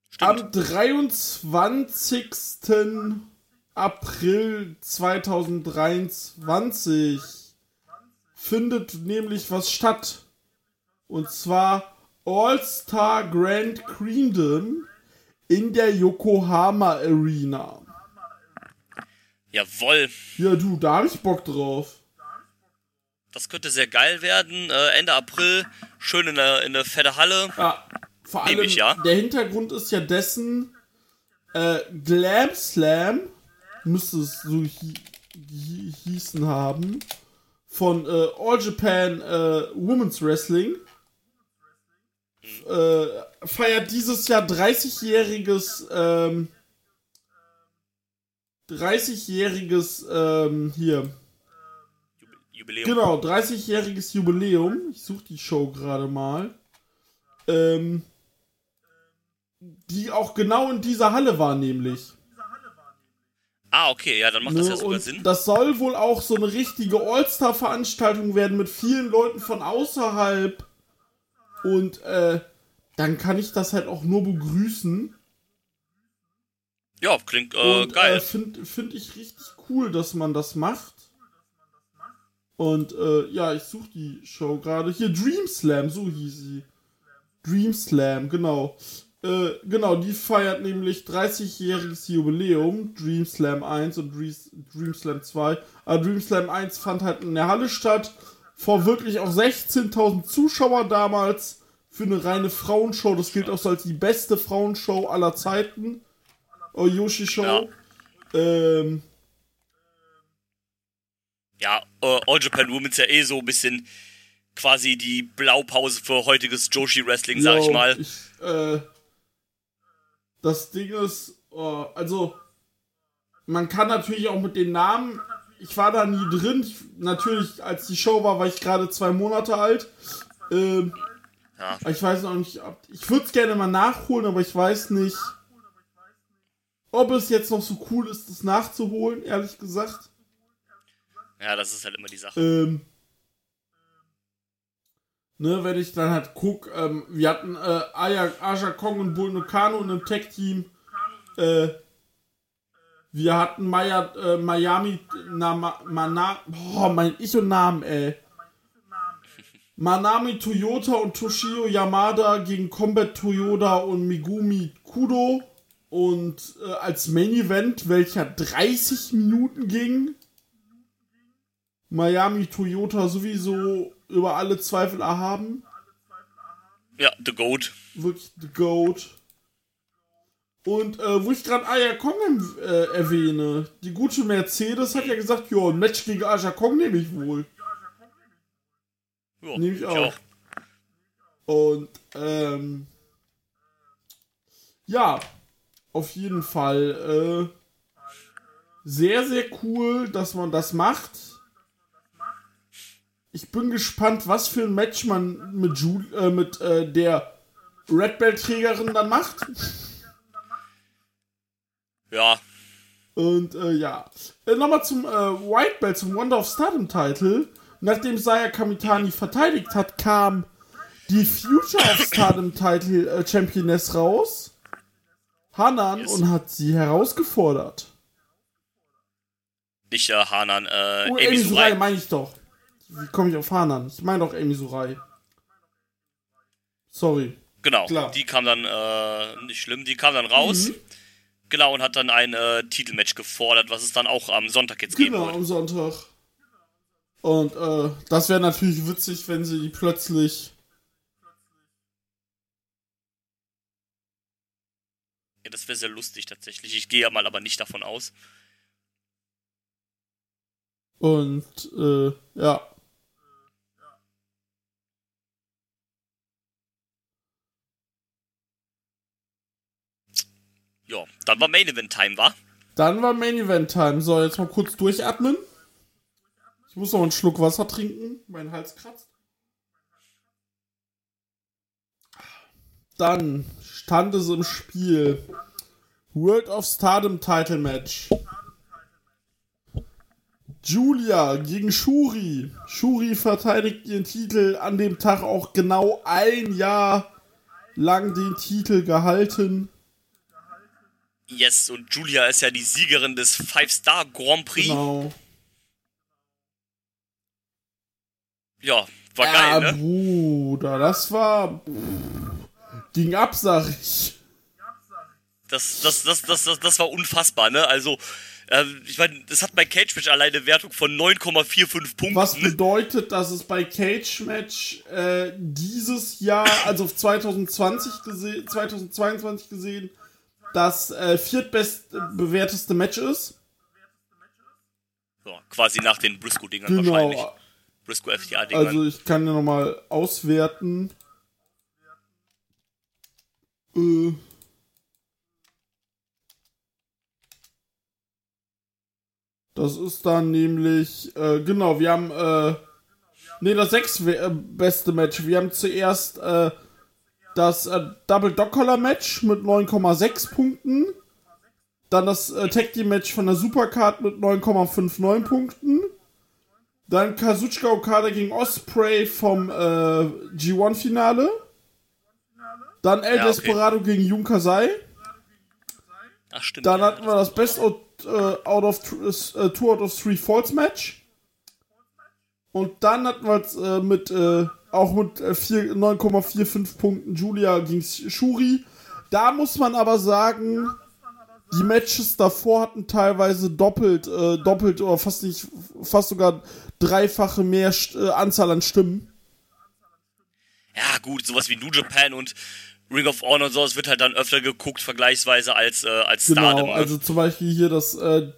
Stimmt. Am 23. April 2023 findet nämlich was statt. Und zwar All-Star Grand Queendom in der Yokohama Arena. Jawoll, Ja, du, da hab ich Bock drauf. das könnte sehr geil werden. Äh, Ende April, schön in der, in der fette Halle. Ja, vor allem, ich, ja. der Hintergrund ist ja dessen äh, Glam Slam, müsste es so hi hi hießen haben, von äh, All Japan äh, Women's Wrestling. Äh, feiert dieses Jahr 30-jähriges ähm, 30-jähriges ähm, hier Jubiläum. Genau, 30-jähriges Jubiläum. Ich suche die Show gerade mal. Ähm, die auch genau in dieser Halle war, nämlich. Ah, okay, ja, dann macht das Ne? ja sogar Und Sinn. das soll wohl auch so eine richtige All-Star-Veranstaltung werden mit vielen Leuten von außerhalb. Und äh, dann kann ich das halt auch nur begrüßen. Ja, klingt äh, Und geil. äh, finde find ich richtig cool, dass man das macht. Und äh, ja, ich suche die Show gerade. Hier, Dream Slam, so hieß sie. Dream Slam, genau. Äh, genau, die feiert nämlich 30-jähriges Jubiläum. Dream Slam 1 und Dream, Dream Slam 2. Aber Dream Slam 1 fand halt in der Halle statt. Vor wirklich auch 16.000 Zuschauer damals. Für eine reine Frauenshow. Das gilt auch so als die beste Frauenshow aller Zeiten. Oh, Yoshi Show. Ja. Ähm, Ja, äh, All Japan Women's ja eh so ein bisschen quasi die Blaupause für heutiges Joshi Wrestling, sag ich yo, mal. Ich, äh, das Ding ist, oh, also, man kann natürlich auch mit den Namen, ich war da nie drin. Ich, natürlich, als die Show war, war ich gerade zwei Monate alt. Ähm, Ja. Ich weiß noch nicht, ich würde es gerne mal nachholen, aber ich weiß nicht, ob es jetzt noch so cool ist, das nachzuholen, ehrlich gesagt. Ja, das ist halt immer die Sache. Ähm, ne, wenn ich dann halt guck, ähm, wir hatten äh, Aya, Aja Kong und Bull Nakano in einem Tag-Team. Äh, wir hatten Maya, äh, Miami, na, ma, Mana, boah, mein Ich und Namen, ey. Manami Toyota und Toshio Yamada gegen Combat Toyota und Megumi Kudo. Und äh, als Main Event, welcher 30 Minuten ging, Miami Toyota sowieso über alle Zweifel erhaben. Ja, The Goat. Wirklich The Goat. Und äh, wo ich gerade Aya Kong äh, erwähne, die gute Mercedes hat ja gesagt, ja, ein Match gegen Aya Kong nehme ich wohl. Ja, Nehme ich auch. Und ähm, ja, auf jeden Fall äh, sehr, sehr cool, dass man das macht. Ich bin gespannt, was für ein Match man mit, Jul äh, mit äh, der Red Belt-Trägerin dann macht. Ja, Und äh, ja, äh, nochmal zum äh, White Belt, zum Wonder of Stardom Title. Nachdem Saya Kamitani verteidigt hat, kam die Future of Stardom Title äh, Championess raus. Hanan Yes. und hat sie herausgefordert. nicht äh, Hanan, äh, Oh, Amy Surai meine ich doch. Wie komme ich auf Hanan? Ich meine doch Amy Surai. Sorry. Genau, Klar. die kam dann, äh, nicht schlimm, die kam dann raus. Mhm. Genau, und hat dann ein äh, Titelmatch gefordert, was es dann auch am Sonntag jetzt geben Genau, wird. am Sonntag. Und äh, das wäre natürlich witzig, wenn sie plötzlich. Ja, das wäre sehr lustig tatsächlich. Ich gehe ja mal aber nicht davon aus. Und äh, ja. Ja, dann war Main Event Time, war? Dann war Main Event Time. So, jetzt mal kurz durchatmen. Ich muss noch einen Schluck Wasser trinken. Mein Hals kratzt. Dann stand es im Spiel. World of Stardom Title Match. Julia gegen Shuri. Shuri verteidigt ihren Titel an dem Tag auch genau ein Jahr lang den Titel gehalten. Yes, und Julia ist ja die Siegerin des Five-Star Grand Prix. Genau. Ja, war ja, geil, ne? Bruder, das war. Ging ab, sag ich. Das, das, das, das, das, das war unfassbar, ne? Also, äh, ich meine, das hat bei Cage Match alleine eine Wertung von 9,45 Punkten. Was bedeutet, dass es bei Cage Match äh, dieses Jahr, also 2020 gesehen, 2022 gesehen, das äh, viertbest bewerteste Match ist. Ja, quasi nach den Briscoe-Dingern Genau. wahrscheinlich. Briscoe-FTA-Dingern. Also ich kann ja nochmal auswerten. Das ist dann nämlich, äh, genau, wir haben, äh, nee, das sechs äh, beste Match. Wir haben zuerst äh, das äh, Double Dog Collar Match mit 9,6 Punkten. Dann das äh, Tag Team Match von der Supercard mit 9,59 Punkten. Dann Kazuchika Okada gegen Osprey vom äh, G1-Finale. Dann El Ja, okay. Desperado gegen Jun Kasai. Ach, stimmt. Dann ja, hatten wir das Best out, äh, out of äh, Two out of Three Falls Match. Und dann hatten wir es äh, mit äh, auch mit äh, vier- 9,45 Punkten Julia gegen Shuri. Da muss man aber sagen, die Matches davor hatten teilweise doppelt, äh, doppelt oder fast nicht, fast sogar dreifache mehr St- äh, Anzahl an Stimmen. Ja, gut, sowas wie New Japan und Ring of Honor und so, das wird halt dann öfter geguckt, vergleichsweise als, äh, als Stardom. Genau, ne? also zum Beispiel hier das, äh,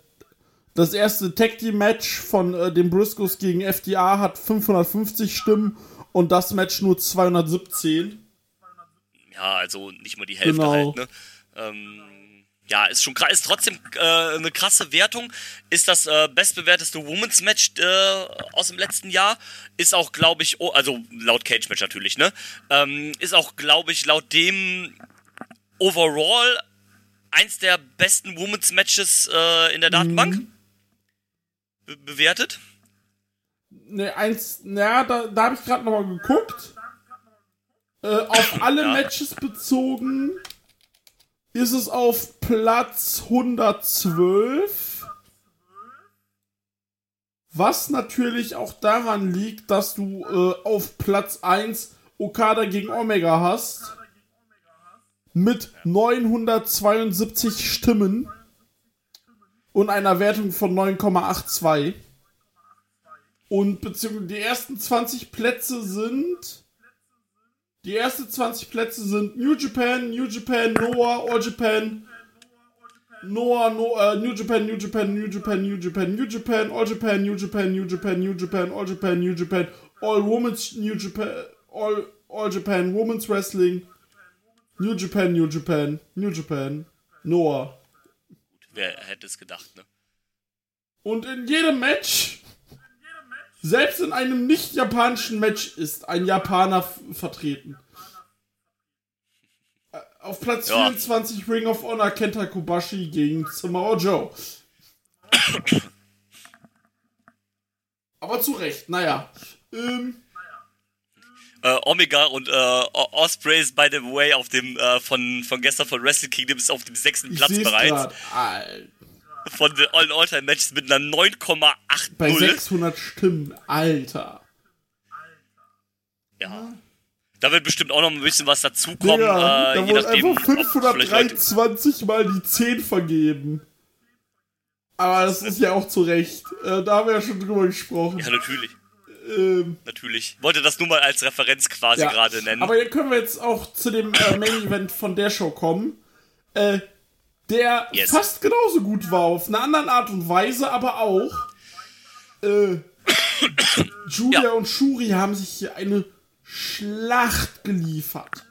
das erste Tag Team Match von äh, den Briscoes gegen FDA hat 550 Stimmen und das Match nur 217. Ja, also nicht mal die Hälfte Genau. halt, ne? Ähm, ja, ist schon krass, ist trotzdem äh, eine krasse Wertung. Ist das äh, bestbewerteste Women's Match äh, aus dem letzten Jahr. Ist auch, glaube ich, oh, also laut Cage Match natürlich, ne? Ähm, ist auch, glaube ich, laut dem overall eins der besten Women's Matches äh, in der Datenbank Mhm. be bewertet. Ne, eins, naja, da, da habe ich gerade nochmal geguckt. Äh, auf alle Ja. Matches bezogen ist es auf Platz 112. Was natürlich auch daran liegt, dass du äh, auf Platz 1 Okada gegen Omega hast. Mit 972 Stimmen und einer Wertung von 9,82. Und beziehungsweise die ersten 20 Plätze sind. Die ersten 20 Plätze sind New Japan, New Japan, Noah, All Japan, Noah, no, äh, New Japan, New Japan, New Japan, New Japan, New Japan, All Japan, New Japan, New Japan, New Japan, All Japan, New Japan, All Women's New Japan, All, All Japan, Women's Wrestling, New Japan, New Japan, New Japan, Noah. Wer hätte es gedacht, ne? Und in jedem Match, selbst in einem nicht japanischen Match, ist ein Japaner vertreten. Äh, Auf Platz Ja. 24 Ring of Honor Kenta Kobashi gegen Samoa Joe. Aber zu Recht, naja. Ähm, Äh, Omega und äh, O- Ospreys, by the way, auf dem äh, von, von gestern von Wrestle Kingdom ist auf dem sechsten Platz bereits. gerade. Alter, Von den All- All-Time-Matches mit einer Bei 9,80. 600 Stimmen, Alter. Ja. Da wird bestimmt auch noch ein bisschen was dazukommen. Digga, äh, da wurde einfach ob vielleicht Leute, 523 mal die 10 vergeben. Aber das ist ja auch zu Recht. Äh, da haben wir ja schon drüber gesprochen. Ja, natürlich. Ähm, Natürlich. Wollte das nur mal als Referenz quasi ja. gerade nennen. Aber hier können wir jetzt auch zu dem äh, Main Event von der Show kommen. Äh, der Yes. fast genauso gut war, auf eine andere Art und Weise, aber auch. Äh, Julia Ja. und Shuri haben sich hier eine Schlacht geliefert.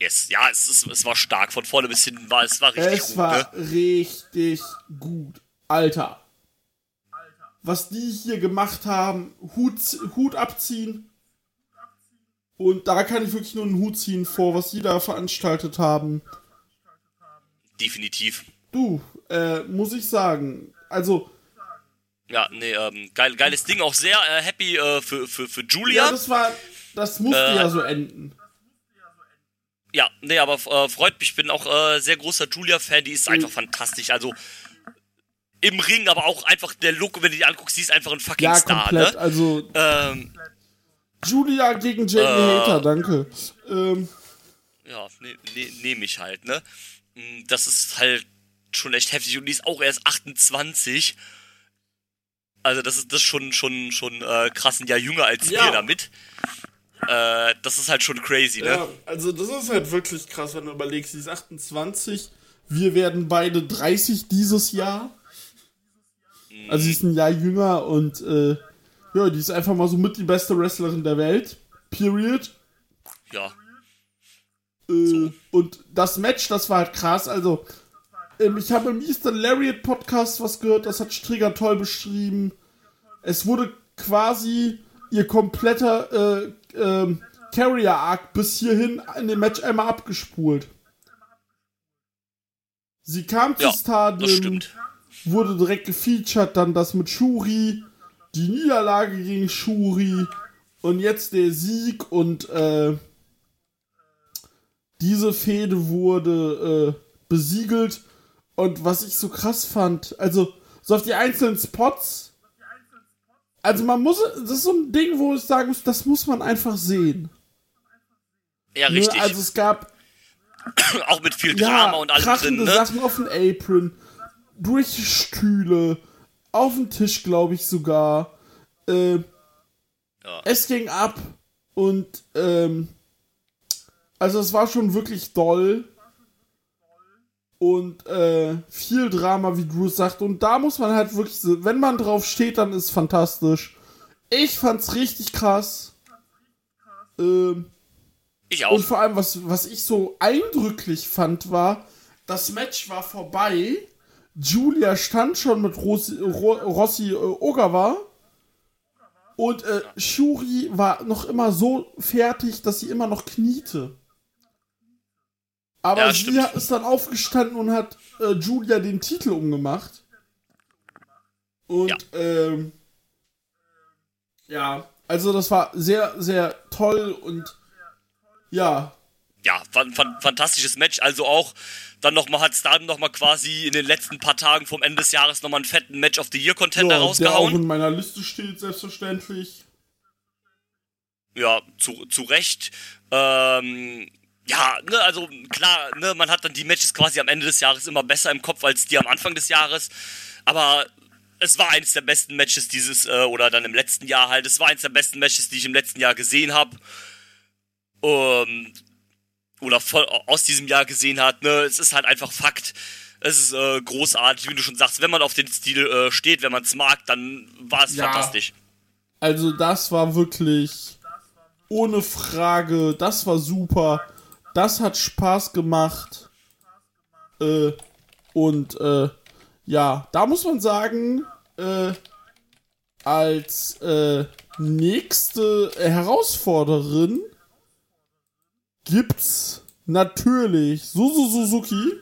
yes. Ja, es, ist, es war stark. Von vorne bis hinten war es war richtig Es gut. war ne? richtig gut. Alter. Was die hier gemacht haben, Hut, Hut abziehen. Und da kann ich wirklich nur einen Hut ziehen vor, was die da veranstaltet haben. Definitiv. Du, äh, muss ich sagen. Also, Ja, nee, ähm, geil, geiles Ding. Auch sehr äh, happy äh, für, für, für Julia. ja, das war, das musste Äh, ja so enden. Ja, nee, aber äh, freut mich. Ich bin auch äh, sehr großer Julia-Fan. Die ist Mhm. einfach fantastisch. Also im Ring, aber auch einfach der Look, wenn du die anguckst, sie ist einfach ein fucking Ja, Star, komplett. ne? Also, Ähm, Julia gegen Jamie Äh. Hater, danke. Ähm, ja, ne, ne, nehme ich halt, ne? Das ist halt schon echt heftig und die ist auch erst 28. Also das ist das ist schon schon schon äh, krass ein Jahr jünger als Ja. wir damit. Äh, das ist halt schon crazy, ne? Ja, also das ist halt wirklich krass, wenn du überlegst, sie ist 28, wir werden beide 30 dieses Jahr. Also sie ist ein Jahr jünger und äh, ja, die ist einfach mal so mit die beste Wrestlerin der Welt. Period. Ja. Äh, Und das Match, das war halt krass. Also, ähm, ich habe im Eastern Lariat Podcast was gehört, das hat Strigger toll beschrieben. Es wurde quasi ihr kompletter äh, ähm, Carrier Arc bis hierhin in dem Match einmal abgespult. Sie kam zu Ja, Stardom, stimmt. wurde direkt gefeatured, dann das mit Shuri, die Niederlage gegen Shuri und jetzt der Sieg und äh, diese Fehde wurde äh, besiegelt und was ich so krass fand, also so auf die einzelnen Spots, also man muss, das ist so ein Ding, wo ich sagen muss, das muss man einfach sehen. Ja, Ne? richtig. Also es gab auch mit viel ja, Drama und allem drin, ne? Sachen auf dem Apron, durch Stühle, auf dem Tisch, glaube ich sogar. Äh, Ja. Es ging ab und ähm, also es war schon wirklich doll und äh, viel Drama, wie Drew sagt. Und da muss man halt wirklich, wenn man drauf steht, dann ist fantastisch. Ich fand's richtig krass. Ähm, Ich auch. und vor allem, was, was ich so eindrücklich fand, war, das Match war vorbei. Julia stand schon mit Rossi, Ro, Rossi äh, Ogawa. Und äh, Shuri war noch immer so fertig, dass sie immer noch kniete. Aber Ja, sie hat- ist dann aufgestanden und hat äh, Julia den Titel umgemacht. Und Ja. ähm, Ja, also das war sehr, sehr toll und ja, Ja, fan fan fantastisches Match. Also auch dann nochmal hat Stardom nochmal quasi in den letzten paar Tagen vom Ende des Jahres nochmal einen fetten Match of the Year Contender ja der auch rausgehauen. in meiner Liste steht, selbstverständlich. Ja, zu, zu Recht. Ähm, ja, ne, also klar, ne, man hat dann die Matches quasi am Ende des Jahres immer besser im Kopf als die am Anfang des Jahres. Aber es war eines der besten Matches dieses, äh, oder dann im letzten Jahr halt, es war eines der besten Matches, die ich im letzten Jahr gesehen habe. Ähm, oder voll aus diesem Jahr gesehen hat, ne, es ist halt einfach Fakt. Es ist äh, großartig, wie du schon sagst, wenn man auf den Stil äh, steht, wenn man es mag, dann war es Ja. fantastisch. Also das war wirklich ohne Frage, das war super. Das hat Spaß gemacht. Äh, und äh, ja, da muss man sagen, äh, als äh, nächste Herausforderin gibt's natürlich Susu Suzuki.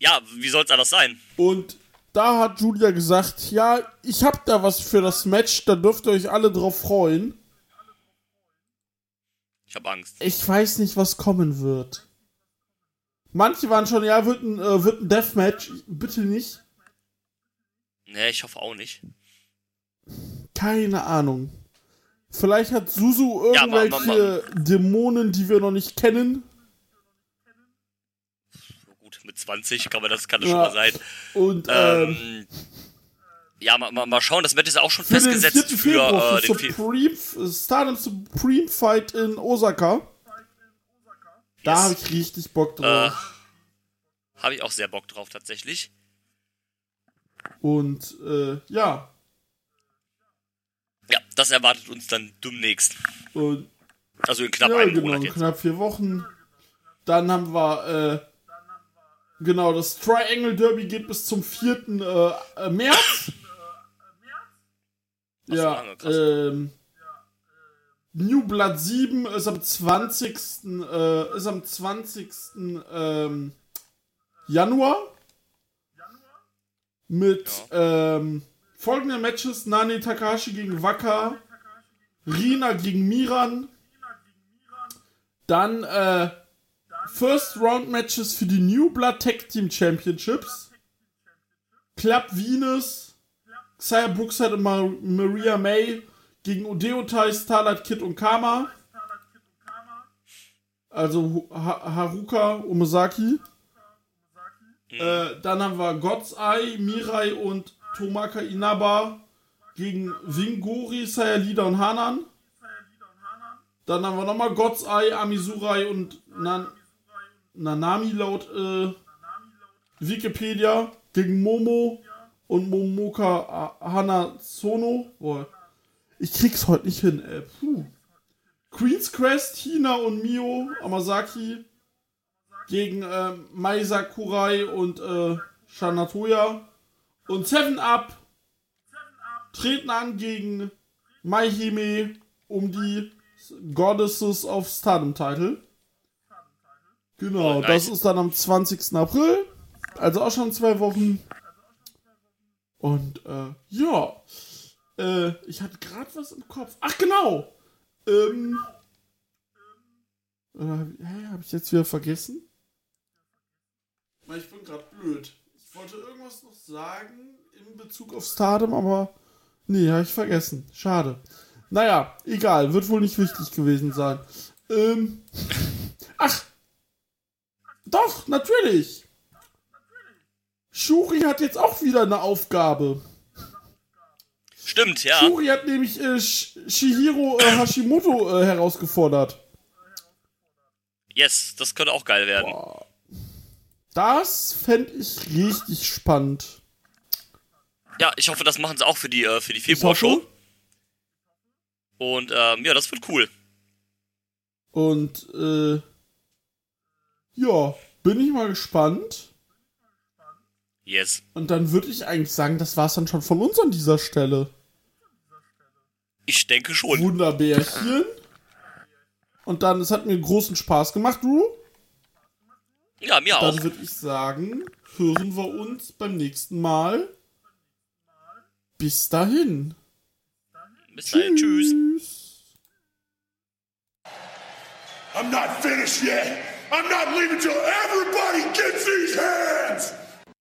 Ja, wie soll's anders sein? Und da hat Julia gesagt, ja, ich hab da was für das Match, da dürft ihr euch alle drauf freuen. Ich habe Angst. Ich weiß nicht, was kommen wird. Manche waren schon, ja, wird ein, äh, wird ein Deathmatch. Bitte nicht. Nee, ich hoffe auch nicht. Keine Ahnung. Vielleicht hat Susu Ja, aber- irgendwelche Dämonen, die wir noch nicht kennen. Gut, mit 20 kann man das, kann das Ja. schon mal sein. Und ähm, Ähm, ja, mal, mal, mal schauen, das Match ist ja auch schon für den 4. festgesetzt für, Februar, äh, für den Fe Supreme, Stardom Supreme Fight in Osaka. Da Yes. habe ich richtig Bock äh, drauf. Habe ich auch sehr Bock drauf, tatsächlich. Und äh, ja. Ja, das erwartet uns dann demnächst. Und Also in knapp ja, einem genau, Monat jetzt. knapp vier Wochen. Dann haben wir, äh, genau, das Triangle Derby geht bis zum 4. Äh, äh, März. So ja, ähm, New Blood 7 ist am 20. Äh, ist am 20. Ähm, Januar. Mit ähm, folgenden Matches: Nani Takashi gegen Waka, Rina gegen Miran, dann äh, First Round Matches für die New Blood Tag Team Championships. Club Venus, Xia Brookside und Mar Maria May gegen Odeotai, Starlight Kid und Kama. Also ha Haruka Omosaki. Äh, dann haben wir God's Eye, Mirai und Tomaka Inaba gegen Wingori, Sayalida und Hanan. Dann haben wir nochmal God's Eye, Amisurai und Nan Nanami laut äh, Wikipedia gegen Momo und Momoka A- Hanazono. Boah, ich krieg's heute nicht hin, ey. Puh. Queen's Crest, Hina und Mio Amasaki gegen äh, Mai Sakurai und äh, Shanatoya. Und Seven Up treten an gegen Mai Hime um die Goddesses of Stardom Title. Genau, Oh, nice. das ist dann am 20. April. Also auch schon zwei Wochen. Und äh, ja. Äh, ich hatte gerade was im Kopf. Ach genau. Ähm. Äh, hä, hab ich jetzt wieder vergessen? Ich bin gerade blöd. Ich wollte irgendwas noch sagen in Bezug auf Stardom, aber nee, habe ich vergessen. Schade. Naja, egal, wird wohl nicht wichtig gewesen sein. Ähm. Ach! Doch, natürlich! Shuri hat jetzt auch wieder eine Aufgabe. Stimmt, ja. Shuri hat nämlich äh, Sh Shihiro äh, Hashimoto äh, herausgefordert. Yes, das könnte auch geil werden. Das fände ich richtig spannend. Ja, ich hoffe, das machen sie auch für die, äh, für die Februar-Show. Und ähm, ja, das wird cool. Und äh, ja, bin ich mal gespannt. Yes. Und dann würde ich eigentlich sagen, das war's dann schon von uns an dieser Stelle. Ich denke schon. Wunderbärchen. Und dann, es hat mir großen Spaß gemacht, Drew. Ja, mir auch. Dann würde ich sagen, hören wir uns beim nächsten Mal. Bis dahin. Bis dahin, tschüss. I'm not finished yet. I'm not leaving till everybody gets these